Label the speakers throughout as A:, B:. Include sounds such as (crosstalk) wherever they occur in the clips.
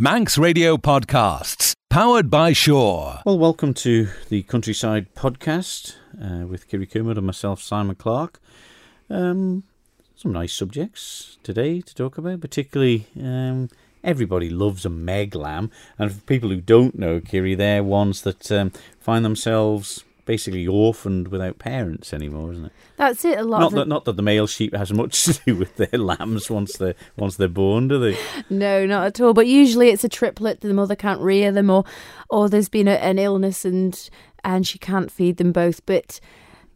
A: Manx Radio Podcasts, powered by Sure.
B: Well, welcome to the Countryside Podcast uh, with Kiri Kermode and myself, Simon Clark. Um, some nice subjects today to talk about, particularly um, everybody loves a meg lamb. And for people who don't know, Kiri, they're ones that um, find themselves basically orphaned without parents anymore, isn't it?
C: That's it. A lot.
B: Not
C: the-
B: that, not that the male sheep has much to do with their lambs once they're once they're born, do they?
C: No, not at all. But usually it's a triplet. The mother can't rear them, or or there's been a, an illness and and she can't feed them both. But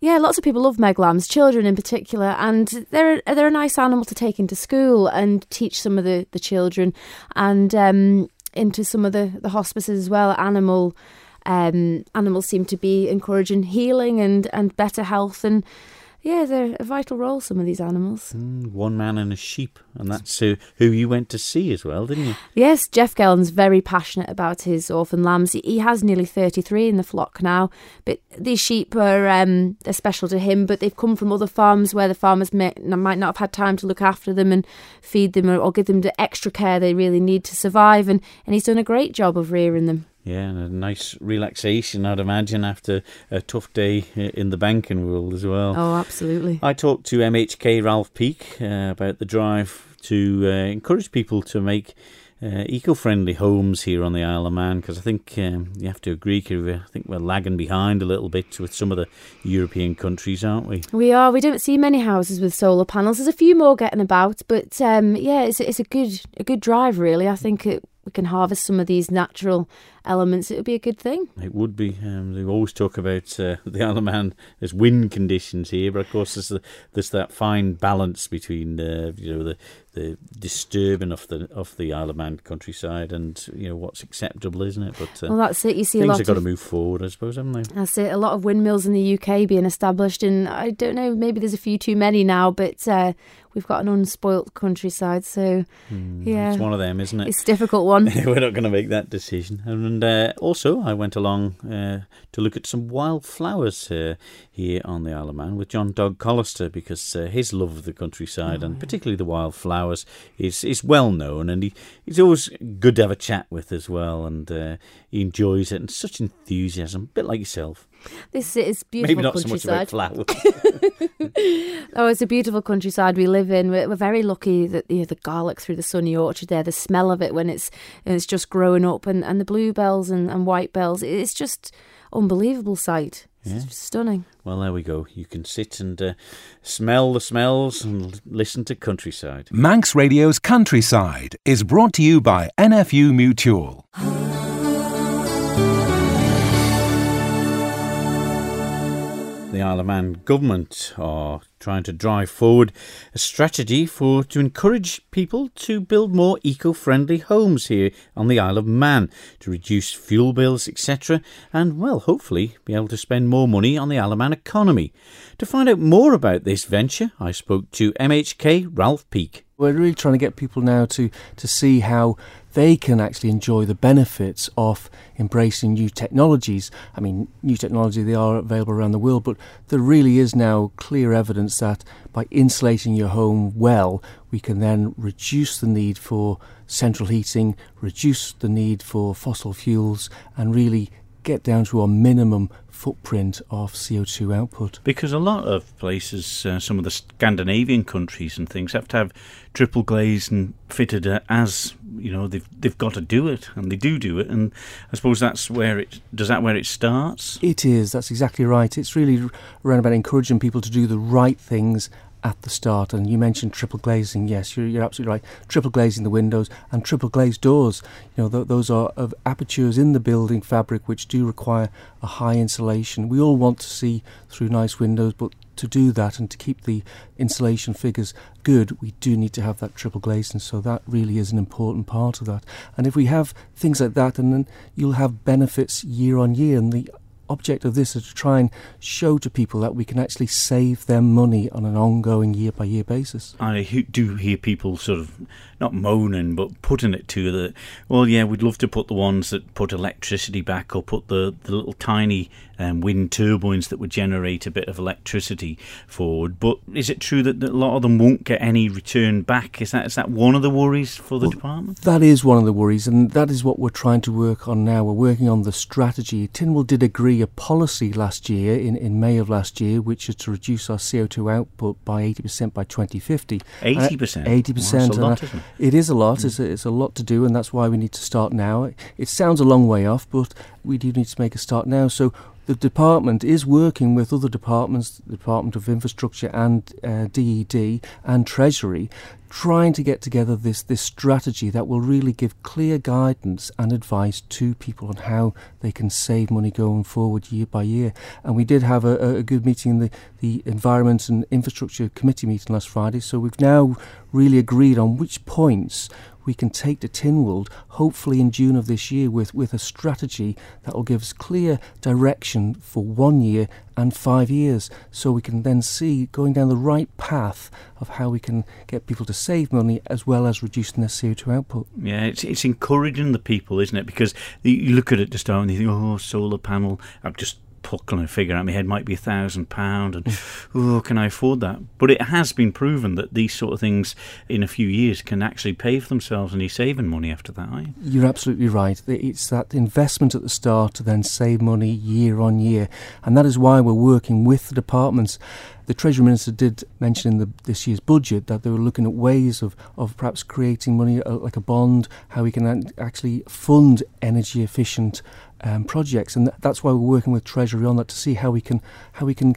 C: yeah, lots of people love meg lambs, children in particular, and they're they're a nice animal to take into school and teach some of the the children, and um, into some of the the hospices as well. Animal. Um, animals seem to be encouraging healing and, and better health, and yeah, they're a vital role. Some of these animals.
B: Mm, one man and a sheep, and that's who, who you went to see as well, didn't you?
C: Yes, Jeff Gelling's very passionate about his orphan lambs. He- He has nearly 33 in the flock now, but these sheep are um, they're special to him, but they've come from other farms where the farmers may, might not have had time to look after them and feed them or, or give them the extra care they really need to survive, and, and he's done a great job of rearing them.
B: Yeah, and a nice relaxation, I'd imagine, after a tough day uh, in the banking world as well.
C: Oh, absolutely.
B: I talked to MHK Ralph Peake uh, about the drive to uh, encourage people to make uh, eco-friendly homes here on the Isle of Man because I think um, you have to agree, I think we're lagging behind a little bit with some of the European countries, aren't we?
C: We are. We don't see many houses with solar panels. There's a few more getting about, but um, yeah, it's it's a good a good drive. Really, I think it, we can harvest some of these natural elements. It would be a good thing.
B: It would be. Um, they always talk about uh, (laughs) the Isle of Man. There's wind conditions here, but of course there's the, there's that fine balance between uh, you know the the disturbing of the of the Isle of Man countryside and you know what's acceptable, isn't it? But uh,
C: Well, that's it. You see a
B: things
C: lot
B: have got to move forward, I suppose, haven't they?
C: That's it. A lot of windmills in the UK being established, and I don't know, maybe there's a few too many now, but uh, we've got an unspoilt countryside, so
B: Hmm,
C: Yeah.
B: it's one of them, isn't it?
C: it's a difficult one. (laughs)
B: We're not going to make that decision. And uh, also, I went along uh, to look at some wildflowers uh, here on the Isle of Man with John Dog Callister because uh, his love of the countryside and particularly the wildflowers is, is well known. And he, he's always good to have a chat with as well. And uh, he enjoys it and such enthusiasm, a bit like yourself.
C: This is beautiful
B: Maybe not so much about
C: countryside.
B: flowers. (laughs) (laughs)
C: oh, it's a beautiful countryside we live in. We're, we're very lucky that you know, the garlic through the sunny orchard there, the smell of it when it's it's just growing up, and, and the bluebells and, and white bells. It's just unbelievable sight. It's
B: Yeah.
C: stunning.
B: well, there we go. You can sit and uh, smell the smells and listen to countryside.
A: Manx Radio's Countryside is brought to you by NFU Mutual.
B: The Isle of Man government are trying to drive forward a strategy for to encourage people to build more eco-friendly homes here on the Isle of Man to reduce fuel bills, etc., and well, hopefully be able to spend more money on the Isle of Man economy. To find out more about this venture, I spoke to MHK Ralph Peake.
D: We're really trying to get people now to, to see how they can actually enjoy the benefits of embracing new technologies. I mean, new technology, they are available around the world, but there really is now clear evidence that by insulating your home well, we can then reduce the need for central heating, reduce the need for fossil fuels, and really get down to a minimum footprint of CO2 output.
B: Because a lot of places, uh, some of the Scandinavian countries and things, have to have triple glazed and fitted uh, as you know they've they've got to do it, and they do do it. And I suppose that's where it does that where it starts.
D: It is, that's exactly right. It's really around about encouraging people to do the right things at the start. And you mentioned triple glazing. Yes, you're, you're absolutely right. Triple glazing the windows and triple glazed doors. You know, th- those are of apertures in the building fabric which do require a high insulation. We all want to see through nice windows, but to do that and to keep the insulation figures good, we do need to have that triple glazing. So that really is an important part of that. And if we have things like that, and then you'll have benefits year on year. And the object of this is to try and show to people that we can actually save them money on an ongoing year by year basis.
B: I do hear people sort of not moaning, but putting it to the well, yeah, we'd love to put the ones that put electricity back or put the, the little tiny um, wind turbines that would generate a bit of electricity forward. But is it true that, that a lot of them won't get any return back? Is that is that one of the worries for the
D: Well,
B: department?
D: That is one of the worries, and that is what we're trying to work on now. We're working on the strategy. Tynwald did agree a policy last year, in, in May of last year, which is to reduce our CO2 output by 80% by 2050.
B: Eighty percent.
D: 80%.
B: That's a
D: and
B: lot, it?
D: It is a lot. It's, a, it's a lot to do, and that's why we need to start now. It sounds a long way off, but we do need to make a start now. So the department is working with other departments, the Department of Infrastructure and uh, DED and Treasury, trying to get together this this strategy that will really give clear guidance and advice to people on how they can save money going forward year by year. And we did have a, a- good meeting in the the Environment and Infrastructure Committee meeting last Friday. So we've now really agreed on which points we can take to Tynwald, hopefully in June of this year, with, with a strategy that will give us clear direction for one year and five years, so we can then see going down the right path of how we can get people to save money as well as reducing their CO2 output.
B: Yeah, it's it's encouraging the people, isn't it? Because you- look at it to start and you think, oh, solar panel. I'm just puckling a figure out my head might be a thousand pound, and mm. oh, can I afford that? But it has been proven that these sort of things in a few years can actually pay for themselves, and you're saving money after that, aren't you?
D: You're absolutely right. It's that investment at the start to then save money year on year. And that is why we're working with the departments. The Treasury Minister did mention in the, this year's budget that they were looking at ways of, of perhaps creating money uh, like a bond, how we can actually fund energy efficient um, projects. And th- that's why we're working with Treasury on that to see how we can how we can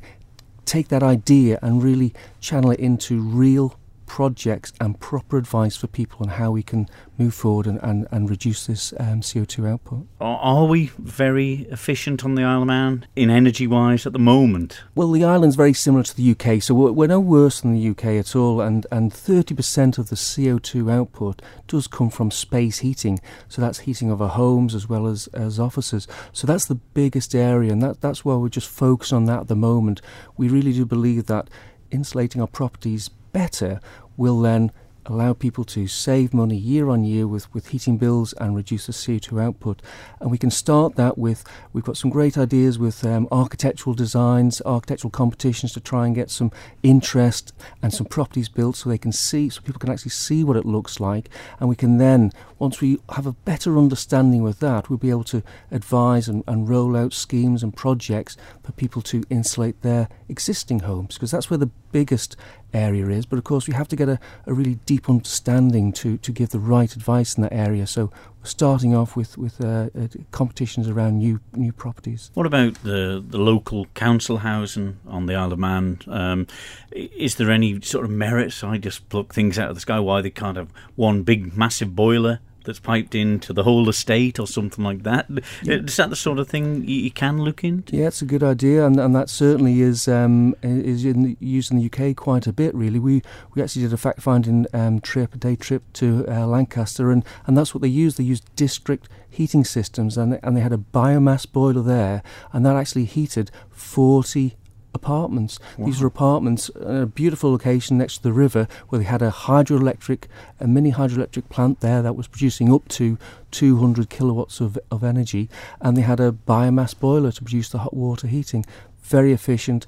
D: take that idea and really channel it into real projects and proper advice for people on how we can move forward and, and, and reduce this um, CO2 output.
B: Are, we very efficient on the Isle of Man in energy wise at the moment?
D: Well, the island's very similar to the UK, so we're, we're no worse than the UK at all, and, and 30% of the CO2 output does come from space heating. So that's heating of our homes as well as, as offices. So that's the biggest area, and that, that's why we're just focused on that at the moment. We really do believe that insulating our properties better will then allow people to save money year on year with, with heating bills and reduce the CO2 output. And we can start that with, we've got some great ideas with um, architectural designs, architectural competitions to try and get some interest and some properties built so they can see, so people can actually see what it looks like. And we can then, once we have a better understanding with that, we'll be able to advise and, and roll out schemes and projects for people to insulate their existing homes because that's where the biggest area is. But of course, we have to get a, a really deep understanding to, to give the right advice in that area. So starting off with with uh, uh, competitions around new new properties.
B: What about the the local council housing on the Isle of Man? Um, is there any sort of merits? I just pluck things out of the sky. Why they can't have one big massive boiler that's piped into the whole estate or something like that? Is that the sort of thing you, you can look into?
D: Yeah, it's a good idea, and, and that certainly is um, is in the, used in the UK quite a bit. Really, we we actually did a fact finding um, trip, a day trip to uh, Lancaster, and, and that's what they used. They used district heating systems, and they, and they had a biomass boiler there, and that actually heated forty apartments. These
B: Wow.
D: were apartments in a beautiful location next to the river where they had a hydroelectric, a mini hydroelectric plant there that was producing up to 200 kilowatts of, of energy, and they had a biomass boiler to produce the hot water heating. Very efficient,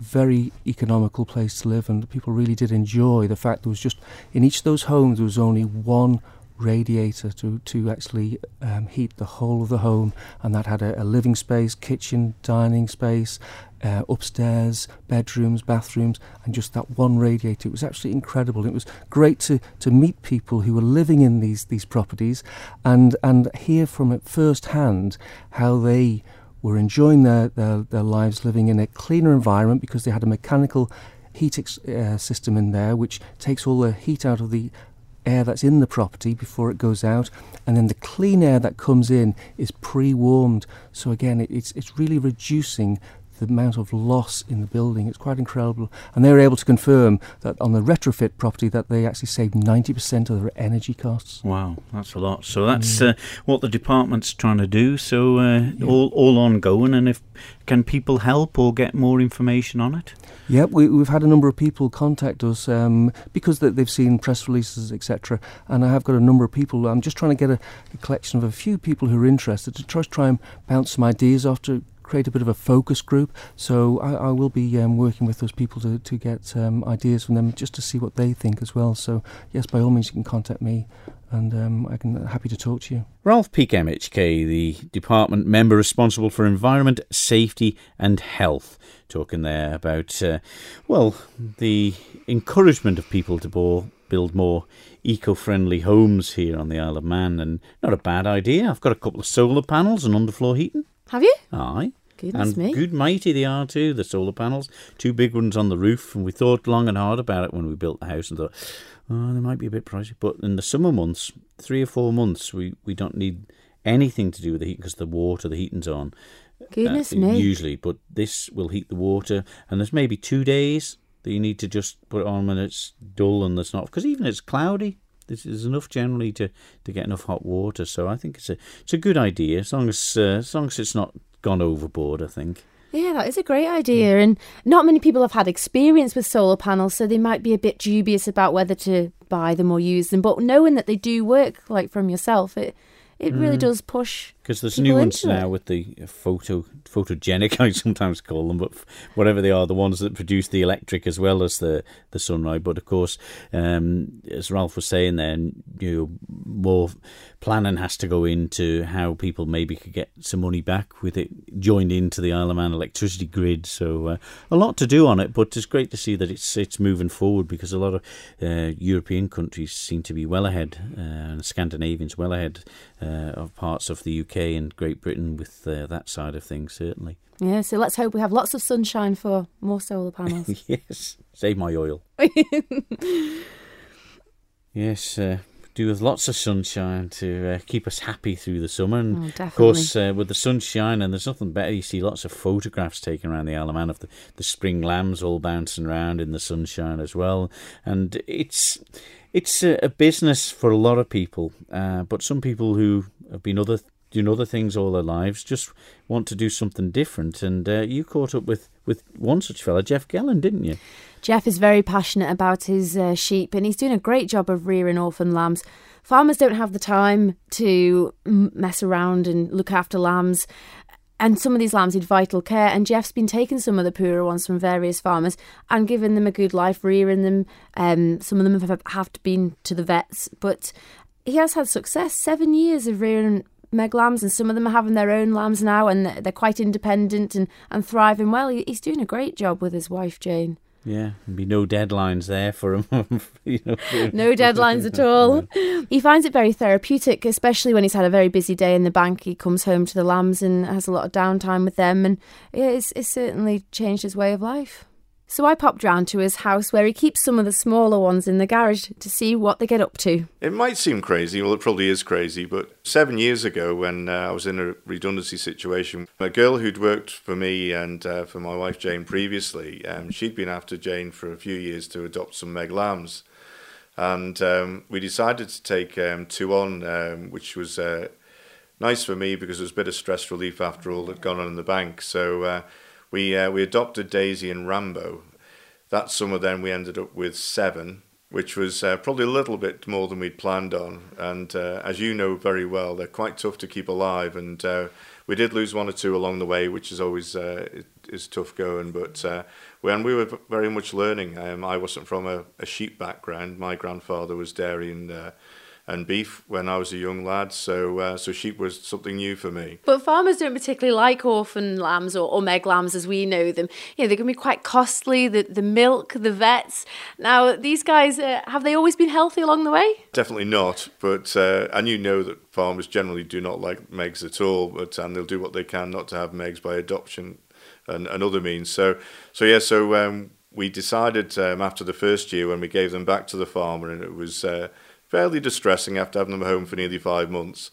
D: very economical place to live, and people really did enjoy the fact there was just in each of those homes there was only one radiator to, to actually um, heat the whole of the home, and that had a, a living space, kitchen, dining space, uh, upstairs, bedrooms, bathrooms, and just that one radiator. It was absolutely incredible. It was great to, to meet people who were living in these, these properties and, and hear from it firsthand how they were enjoying their, their, their lives living in a cleaner environment because they had a mechanical heat ex- uh, system in there which takes all the heat out of the air that's in the property before it goes out, and then the clean air that comes in is pre-warmed. So again, it, it's it's really reducing the amount of loss in the building. It's quite incredible, and they were able to confirm that on the retrofit property that they actually saved ninety percent of their energy costs.
B: Wow, that's a lot. So that's uh, what the department's trying to do. So uh, all all ongoing. And if can people help or get more information on it?
D: Yeah, we, we've had a number of people contact us um, because they, they've seen press releases, etc. And I have got a number of people. I'm just trying to get a, a collection of a few people who are interested to try, try and bounce some ideas off to create a bit of a focus group. So I, I will be um, working with those people to, to get um, ideas from them just to see what they think as well. So, yes, by all means, you can contact me and um, I can happy to talk to you.
B: Ralph Peake MHK, the department member responsible for environment, safety, and health, talking there about uh, well the encouragement of people to bo- build more eco-friendly homes here on the Isle of Man, and not a bad idea. I've got a couple of solar panels and underfloor heating.
C: Have you?
B: Aye.
C: Goodness
B: and
C: me.
B: good mighty they are too, the solar panels. Two big ones on the roof, and we thought long and hard about it when we built the house and thought, oh, they might be a bit pricey. But in the summer months, three or four months, we, we don't need anything to do with the heat because the water, the heating's on.
C: Goodness
B: uh,
C: me.
B: Usually, but this will heat the water, and there's maybe two days that you need to just put it on when it's dull and it's not, because even if it's cloudy, this is enough generally to, to get enough hot water. So I think it's a it's a good idea as long as uh, as long as it's not gone overboard. I think.
C: Yeah, that is a great idea. And not many people have had experience with solar panels, so they might be a bit dubious about whether to buy them or use them. But knowing that they do work, like from yourself, it it really does push.
B: Because there's
C: people
B: new ones
C: it.
B: now with the photo photogenic, (laughs) I sometimes call them, but whatever they are, the ones that produce the electric as well as the the sunlight. But of course, um, as Ralph was saying, then you know, more planning has to go into how people maybe could get some money back with it joined into the Isle of Man electricity grid. So uh, a lot to do on it, but it's great to see that it's it's moving forward because a lot of uh, European countries seem to be well ahead, uh, and Scandinavians well ahead uh, of parts of the UK and Great Britain with uh, that side of things, certainly.
C: Yeah, so let's hope we have lots of sunshine for more solar panels. (laughs)
B: yes, save my oil. (laughs) yes, uh, do with lots of sunshine to uh, keep us happy through the summer. And
C: Oh,
B: of course, uh, with the sunshine, and there's nothing better. You see lots of photographs taken around the Isle of Man of the, the spring lambs all bouncing around in the sunshine as well. And it's it's a, a business for a lot of people, uh, but some people who have been other doing other things all their lives just want to do something different. And uh, you caught up with with one such fella, Jeff Gelling, didn't you?
C: Jeff is very passionate about his uh, sheep and he's doing a great job of rearing orphan lambs. Farmers don't have the time to mess around and look after lambs. And some of these lambs need vital care. And Jeff's been taking some of the poorer ones from various farmers and giving them a good life, rearing them. Um, some of them have, have been to the vets, but he has had success. Seven years of rearing meg lambs, and some of them are having their own lambs now, and they're quite independent and, and thriving well. He's doing a great job with his wife, Jane.
B: Yeah, be no deadlines there for him. (laughs) you know.
C: No deadlines at all. (laughs) He finds it very therapeutic, especially when he's had a very busy day in the bank. He comes home to the lambs and has a lot of downtime with them, and yeah, it's, it's certainly changed his way of life. So I popped round to his house where he keeps some of the smaller ones in the garage to see what they get up to.
E: It might seem crazy, well, it probably is crazy, but seven years ago, when uh, I was in a redundancy situation, a girl who'd worked for me and uh, for my wife Jane previously, um, she'd been after Jane for a few years to adopt some Meg lambs. And um, we decided to take um, two on, um, which was uh, nice for me because it was a bit of stress relief after all that had gone on in the bank. So uh, We, uh, we adopted Daisy and Rambo. That summer then we ended up with seven, which was uh, probably a little bit more than we'd planned on. And uh, as you know very well, they're quite tough to keep alive. And uh, we did lose one or two along the way, which is always uh, it, is tough going. But uh, when we were very much learning, um, I wasn't from a, a sheep background. My grandfather was dairy and uh, and beef when I was a young lad, so uh, so sheep was something new for me.
C: But farmers don't particularly like orphan lambs or, or meg lambs as we know them. You know, they can be quite costly, the, the milk, the vets. Now, these guys, uh, have they always been healthy along the way?
E: Definitely not, but uh, and you know that farmers generally do not like megs at all, but and they'll do what they can not to have megs by adoption and, and other means. So so yeah, so um, we decided um, after the first year when we gave them back to the farmer, and it was uh, fairly distressing after having them home for nearly five months.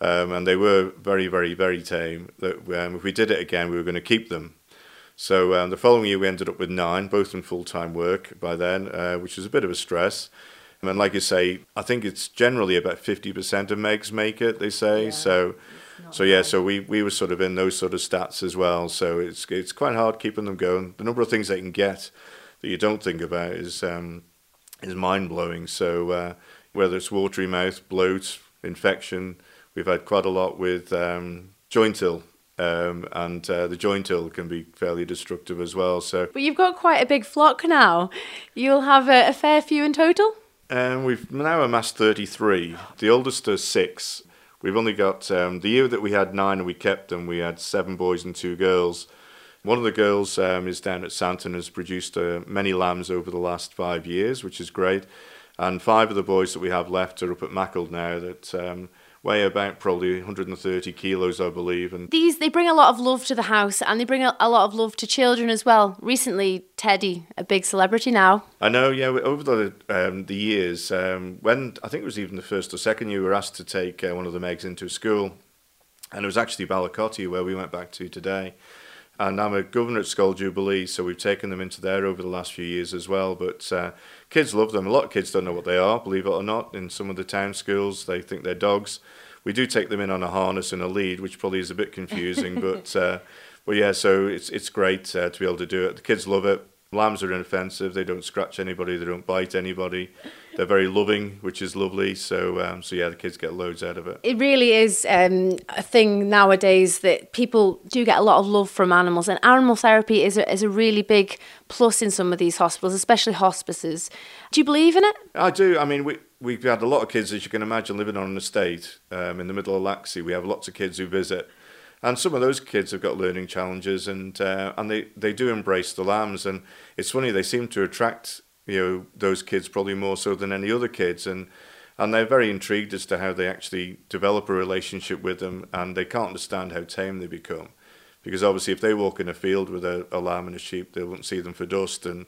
E: Um, and they were very, very, very tame. That um, if we did it again, we were going to keep them. So um, the following year, we ended up with nine, both in full time work by then, uh, which was a bit of a stress. And like you say, I think it's generally about 50% of Megs make it, they say. so, so yeah, so we, we were sort of in those sort of stats as well. So it's it's quite hard keeping them going. The number of things they can get that you don't think about is um, is mind blowing. So uh, whether it's watery mouth, bloat, infection, we've had quite a lot with um, joint ill Um, and uh, the joint ill can be fairly destructive as well. So,
C: but you've got quite a big flock now. You'll have a, a fair few in total.
E: Um, we've now amassed 33. The oldest are six. We've only got um, the year that we had nine and we kept them. We had seven boys and two girls. One of the girls um, is down at Santon and has produced uh, many lambs over the last five years, which is great. And five of the boys that we have left are up at Mackle now that um, weigh about probably 130 kilos, I believe. And
C: these they bring a lot of love to the house, and they bring a, a, lot of love to children as well. Recently, Teddy, a big celebrity now.
E: I know. Yeah, over the um, the years, um, when I think it was even the first or second year, we were asked to take uh, one of the Megs into a school, and it was actually Ballacottier where we went back to today. And I'm a governor at Scoill Yubilee, so we've taken them into there over the last few years as well. But uh, kids love them. A lot of kids don't know what they are, believe it or not. In some of the town schools, they think they're dogs. We do take them in on a harness and a lead, which probably is a bit confusing, (laughs) but uh, well, yeah. So it's it's great uh, to be able to do it. The kids love it. Lambs are inoffensive. They don't scratch anybody. They don't bite anybody. They're very loving, which is lovely. So, um, so yeah, the kids get loads out of it.
C: It really is um, a thing nowadays that people do get a lot of love from animals, and animal therapy is a, is a really big plus in some of these hospitals, especially hospices. Do you believe in it?
E: I do. I mean, we we've had a lot of kids, as you can imagine, living on an estate um, in the middle of Laxey. We have lots of kids who visit and some of those kids have got learning challenges and uh, and they, they do embrace the lambs and it's funny they seem to attract you know those kids probably more so than any other kids. And and they're very intrigued as to how they actually develop a relationship with them and they can't understand how tame they become. Because obviously if they walk in a field with a, a lamb and a sheep they won't see them for dust and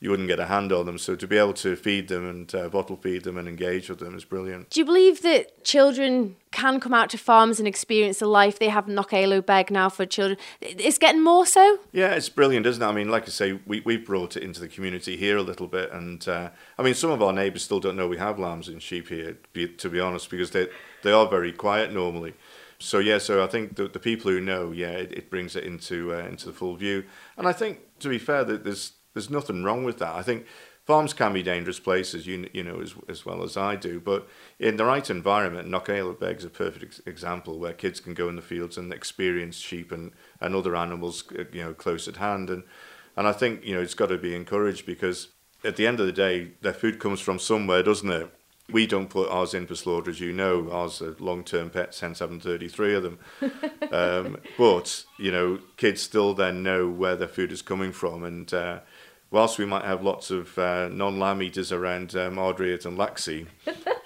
E: you wouldn't get a hand on them. So to be able to feed them and uh, bottle feed them and engage with them is brilliant.
C: Do you believe that children can come out to farms and experience the life they have Knockaloe Beg now for children? It's getting more so?
E: Yeah, it's brilliant, isn't it? I mean, like I say, we, we've brought it into the community here a little bit. And uh, I mean, some of our neighbours still don't know we have lambs and sheep here, to be honest, because they, they are very quiet normally. So yeah, so I think the, the people who know, yeah, it, it brings it into uh, into the full view. And I think, to be fair, that there's there's nothing wrong with that. I think farms can be dangerous places, you you know as as well as I do. But in the right environment, Knockaloe Beg's a perfect ex- example where kids can go in the fields and experience sheep and, and other animals, uh, you know, close at hand. And and I think you know it's got to be encouraged because at the end of the day, their food comes from somewhere, doesn't it? We don't put ours in for slaughter, as you know. Ours are long-term pets, hence having 33 of them. (laughs) um, but, you know, kids still then know where their food is coming from. And, uh, whilst we might have lots of uh, non-lamb eaters around um, and Laxey,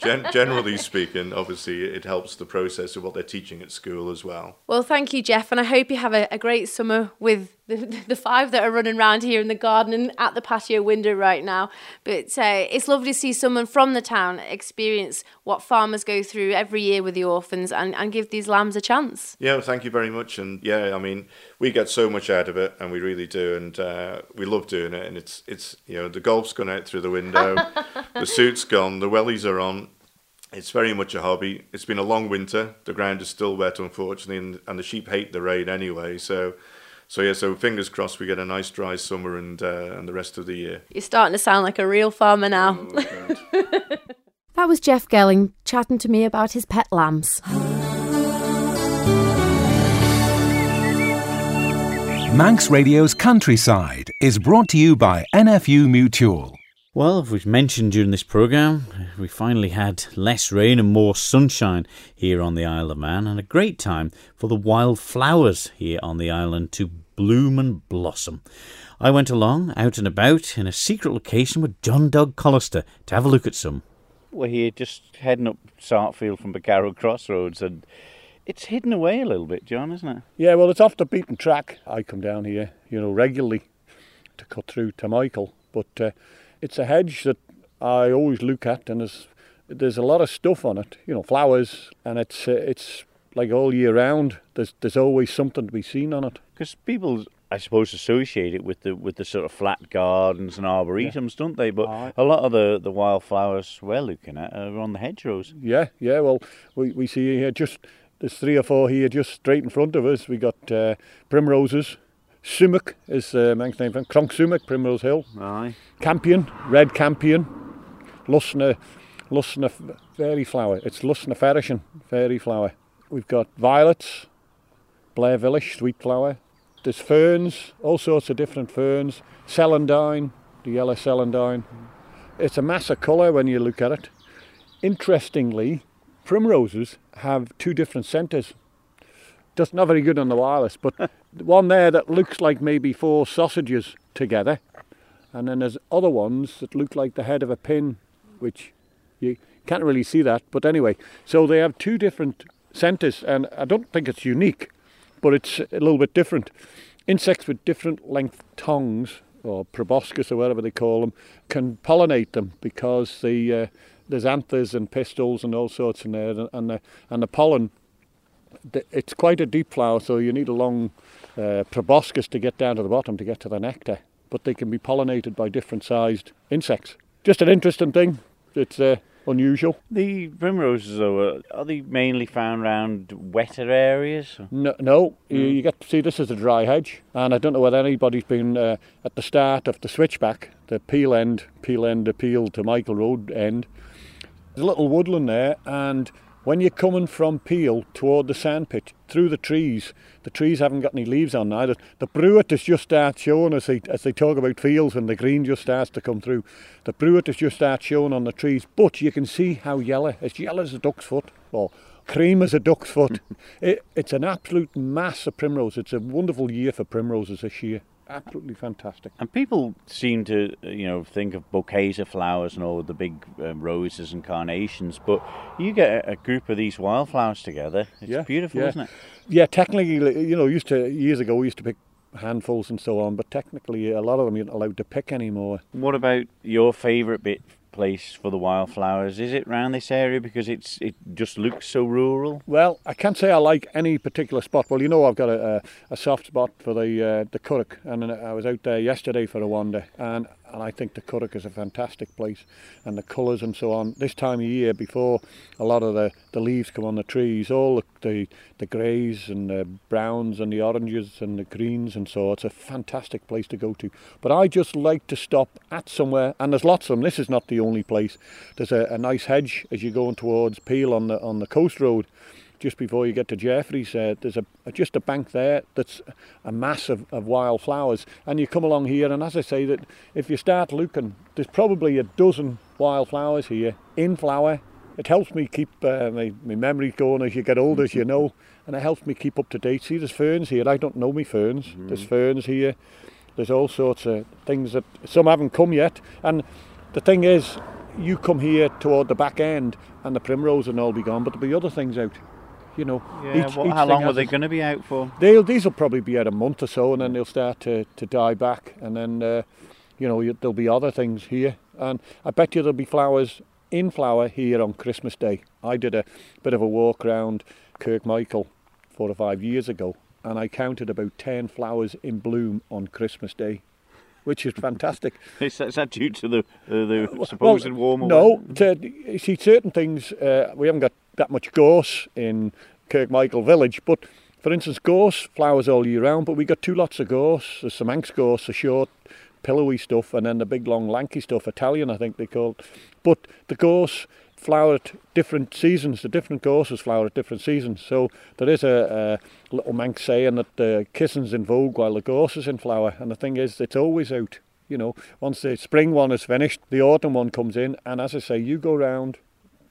E: gen- (laughs) generally speaking, obviously it helps the process of what they're teaching at school as well.
C: Well, thank you, Jeff, and I hope you have a, a great summer with the, the five that are running around here in the garden and at the patio window right now. But uh, it's lovely to see someone from the town experience what farmers go through every year with the orphans and, and give these lambs a chance.
E: Yeah, well, thank you very much. And yeah, I mean, we get so much out of it, and we really do, and uh, we love doing it. And it's it's you know the golf's gone out through the window, (laughs) the suit's gone, the wellies are on. It's very much a hobby. It's been a long winter. The ground is still wet, unfortunately, and, and the sheep hate the rain anyway. So so yeah, so fingers crossed we get a nice dry summer and uh, and the rest of the year.
C: You're starting to sound like a real farmer now. Oh, (laughs) that was Jeff Gelling chatting to me about his pet lambs.
A: Manx Radio's Countryside is brought to you by NFU Mutual.
B: Well, as we've mentioned during this programme, we finally had less rain and more sunshine here on the Isle of Man, and a great time for the wild flowers here on the island to bloom and blossom. I went along, out and about, in a secret location with John Dog Callister to have a look at some. We're here just heading up Sartfield from Bagarrow Crossroads, and it's hidden away a little bit, John, isn't it?
F: Yeah, well, it's off the beaten track. I come down here, you know, regularly to cut through to Michael, but uh, it's a hedge that I always look at, and there's there's a lot of stuff on it, you know, flowers, and it's uh, it's like all year round. There's there's always something to be seen on it.
B: Because people, I suppose, associate it with the with the sort of flat gardens and arboretums, yeah. don't they? But right. a lot of the, the wildflowers we're looking at are on the hedgerows.
F: Yeah, yeah. Well, we we see here just there's three or four here just straight in front of us. We got uh, primroses. Sumark is uh, man's name from Cronk Sumark, Primrose Hill.
B: Aye.
F: Campion, red campion. Lusna, Lusna fairy flower. It's Lusna ferrishin, fairy flower. We've got violets, Blair Village, sweet flower. There's ferns, all sorts of different ferns. Celandine, the yellow celandine. It's a mass of colour when you look at it. Interestingly, primroses have two different centres. Just not very good on the wireless, but (laughs) one there that looks like maybe four sausages together, and then there's other ones that look like the head of a pin, which you can't really see that. But anyway, so they have two different centres, and I don't think it's unique, but it's a little bit different. Insects with different length tongues, or proboscis or whatever they call them, can pollinate them because the uh, there's anthers and pistils and all sorts in there, and the, and the pollen. It's quite a deep flower, so you need a long uh, proboscis to get down to the bottom to get to the nectar. But they can be pollinated by different sized insects. Just an interesting thing. It's uh, unusual.
B: The primroses, though, are they mainly found around wetter areas?
F: No, no. Mm. You, you, get to see this is a dry hedge, and I don't know whether anybody's been uh, at the start of the switchback, the Peel end, Peel end appeal to Michael Road end. There's a little woodland there, and When you're coming from Peel toward the sandpit, through the trees, the trees haven't got any leaves on now. The, the bruitus just starts showing as they, as they talk about fields and the green just starts to come through. The bruitus just starts showing on the trees, but you can see how yellow, as yellow as a duck's foot, or cream as a duck's foot. (laughs) it, it's an absolute mass of primrose. It's a wonderful year for primroses this year. Absolutely fantastic.
B: And people seem to, you know, think of bouquets of flowers and all the big um, roses and carnations, but you get a, a, group of these wildflowers together. It's yeah, beautiful,
F: yeah.
B: isn't it?
F: Yeah, technically, you know, used to years ago we used to pick handfuls and so on, but technically a lot of them you're not allowed to pick anymore.
B: What about your favourite bit place for the wildflowers? Is it around this area because it's it just looks so rural?
F: Well, I can't say I like any particular spot. Well, you know I've got a, a, a soft spot for the uh, the Curragh, and I was out there yesterday for a wander, and and I think the Curragh is a fantastic place and the colours and so on. This time of year before a lot of the, the leaves come on the trees, all the, the, the greys and the browns and the oranges and the greens and so it's a fantastic place to go to. But I just like to stop at somewhere and there's lots of them. This is not the only place. There's a, a nice hedge as you're going towards Peel on the on the coast road just before you get to Jeffreys, uh, there's a, just a bank there that's a mass of, of wildflowers. And you come along here, and as I say, that if you start looking, there's probably a dozen wildflowers here in flower. It helps me keep uh, my, my memory going as you get older, as you know, and it helps me keep up to date. See, there's ferns here. I don't know me ferns. Mm. There's ferns here. There's all sorts of things that some haven't come yet. And the thing is, you come here toward the back end, and the primrose will all be gone, but there'll be other things out you know.
B: Yeah, each, what, each how long are they going to be out for?
F: They'll, these will probably be out a month or so, and then they'll start to, to die back, and then, uh, you know, there'll be other things here. And I bet you there'll be flowers in flower here on Christmas Day. I did a bit of a walk around Kirkmichael four or five years ago, and I counted about 10 flowers in bloom on Christmas Day. Which is fantastic. (laughs)
B: is, that, is that due to the uh, the supposed well, warmer
F: No, to, you see, certain things uh, we haven't got that much gorse in Kirkmichael village, but for instance, gorse flowers all year round, but we got two lots of gorse. There's some Manx gorse, the short, pillowy stuff, and then the big, long, lanky stuff, Italian, I think they call it. But the gorse flower at different seasons. The different gorses flower at different seasons. So there is a, a little Manx saying that uh, the kissing's in vogue while the gorse is in flower. And the thing is, it's always out. You know, once the spring one is finished, the autumn one comes in, and as I say, you go round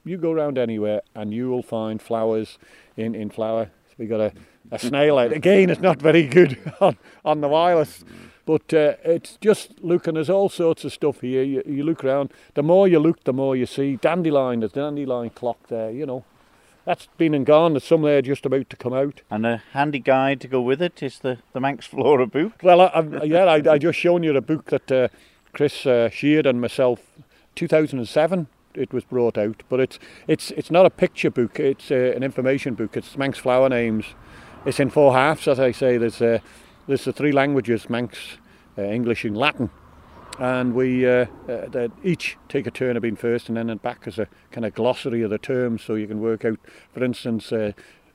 F: you go around anywhere and you will find flowers in, in flower. So we got a, a snail out. Again, it's not very good (laughs) on, on the wireless. But uh, it's just looking, there's all sorts of stuff here. You, you look around, the more you look, the more you see. Dandelion, there's a dandelion clock there, you know. That's been and gone. There's some there just about to come out.
B: And a handy guide to go with it is the, the Manx Flora book.
F: Well, I, I, yeah, I, I just shown you the book that uh, Chris uh, Sheard and myself, 2007, it was brought out. But it's it's it's not a picture book. It's uh, an information book. It's Manx flower names. It's in four halves, as I say. There's uh, there's the three languages: Manx, uh, English, and Latin. And we uh, each take a turn of being first, and then in back as a kind of glossary of the terms, so you can work out. For instance,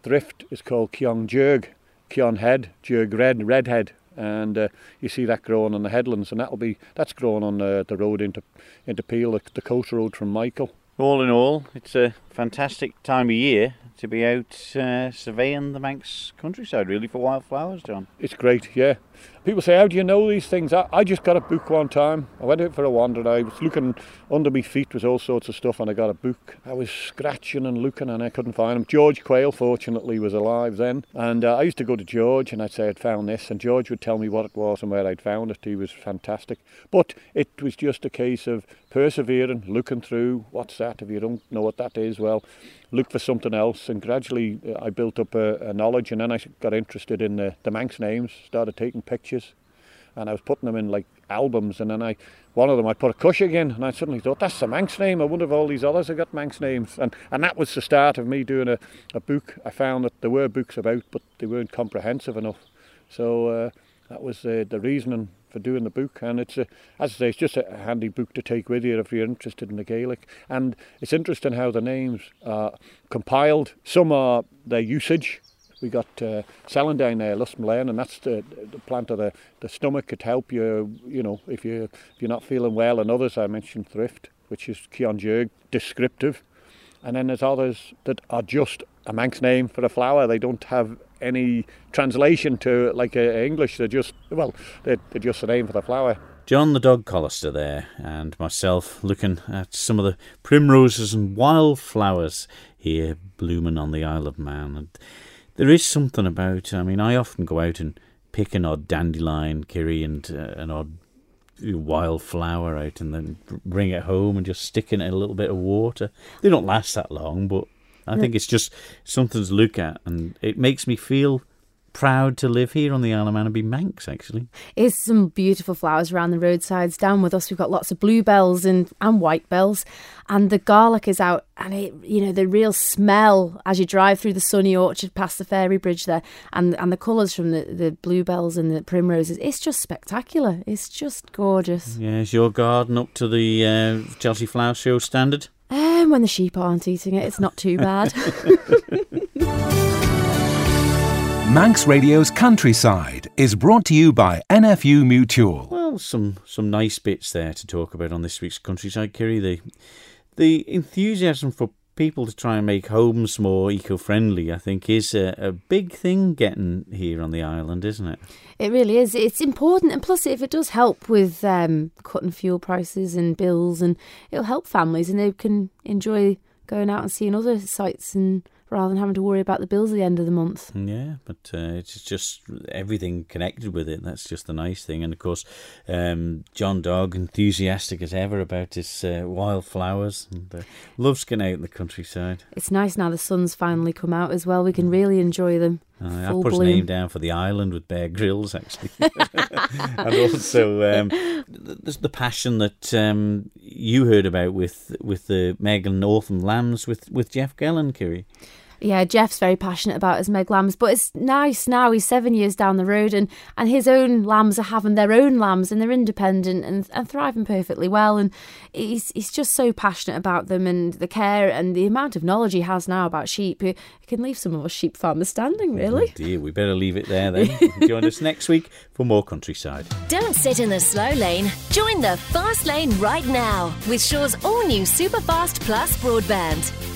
F: thrift is called Kion Jurg, Kion Head, Jurg Red, Redhead, and uh, you see that growing on the headlands, and that'll be that's growing on the, the road into into Peel, the, the coast road from Michael.
B: All in all, it's a fantastic time of year to be out uh, surveying the Manx countryside, really, for wildflowers, John.
F: It's great, yeah. People say, How do you know these things? I, I just got a book one time. I went out for a wander and I was looking under my feet was all sorts of stuff and I got a book. I was scratching and looking and I couldn't find them. George Quayle, fortunately, was alive then. And uh, I used to go to George and I'd say I'd found this and George would tell me what it was and where I'd found it. He was fantastic. But it was just a case of persevering, looking through what's that? If you don't know what that is, well, look for something else. And gradually uh, I built up a, a knowledge and then I got interested in the, the Manx names, started taking pictures and I was putting them in like albums. And then I one of them I put a cushion in and I suddenly thought that's the Manx name. I wonder if all these others have got Manx names. And and that was the start of me doing a, a book. I found that there were books about but they weren't comprehensive enough. So uh, that was uh, the reasoning for doing the book and it's a, as I say it's just a handy book to take with you if you're interested in the Gaelic and it's interesting how the names are compiled some are their usage we got uh, celandine there, Lusmlaen, and that's the, the plant of the, the stomach. Could help you, you know, if you if you're not feeling well. And others I mentioned thrift, which is Keonjerg, descriptive. And then there's others that are just a Manx name for a flower. They don't have any translation to like uh, English. They're just well, they're, they're just a name for the flower.
B: John the dog Callister there, and myself looking at some of the primroses and wildflowers here blooming on the Isle of Man. And there is something about. I mean, I often go out and pick an odd dandelion, Kiri, and uh, an odd wildflower out, and then bring it home and just stick it in a little bit of water. They don't last that long, but I think it's just something to look at, and it makes me feel proud to live here on the Isle of Man and be Manx, actually.
C: There's some beautiful flowers around the roadsides. Down with us, we've got lots of bluebells and, and white bells. And the garlic is out, and it, you know, the real smell as you drive through the sunny orchard past the ferry bridge there, and, and the colours from the, the bluebells and the primroses, it's just spectacular. It's just gorgeous.
B: Yeah, is your garden up to the uh, Chelsea Flower Show standard?
C: Um, when the sheep aren't eating it, it's not too bad. (laughs)
A: Manx Radio's Countryside is brought to you by NFU Mutual.
B: Well, some some nice bits there to talk about on this week's Countryside, Kerry. The the enthusiasm for people to try and make homes more eco-friendly, I think, is a, a big thing getting here on the island, isn't it?
C: It really is. It's important, and plus, if it does help with um, cutting fuel prices and bills, and it'll help families, and they can enjoy going out and seeing other sites and rather than having to worry about the bills at the end of the month.
B: Yeah, but uh, it's just everything connected with it. That's just the nice thing. And of course, um, John Dog, enthusiastic as ever about his uh, wildflowers and uh, loves getting out in the countryside.
C: It's nice now the sun's finally come out as well. We can really enjoy them.
B: Uh, I put his name down for the island with Bear Grylls, actually, (laughs) and also um, the, the passion that um, you heard about with with the Meg Orphan Lambs with with Jeff Gelling, Kiri.
C: Yeah, Jeff's very passionate about his Meg lambs, but it's nice now. He's seven years down the road, and, and his own lambs are having their own lambs, and they're independent and, and thriving perfectly well. And he's he's just so passionate about them and the care and the amount of knowledge he has now about sheep. He, he can leave some of us sheep farmers standing, oh, really.
B: Oh dear, we better leave it there then. (laughs) Join us next week for more countryside.
G: Don't sit in the slow lane. Join the fast lane right now with Sure's all new Superfast Plus broadband.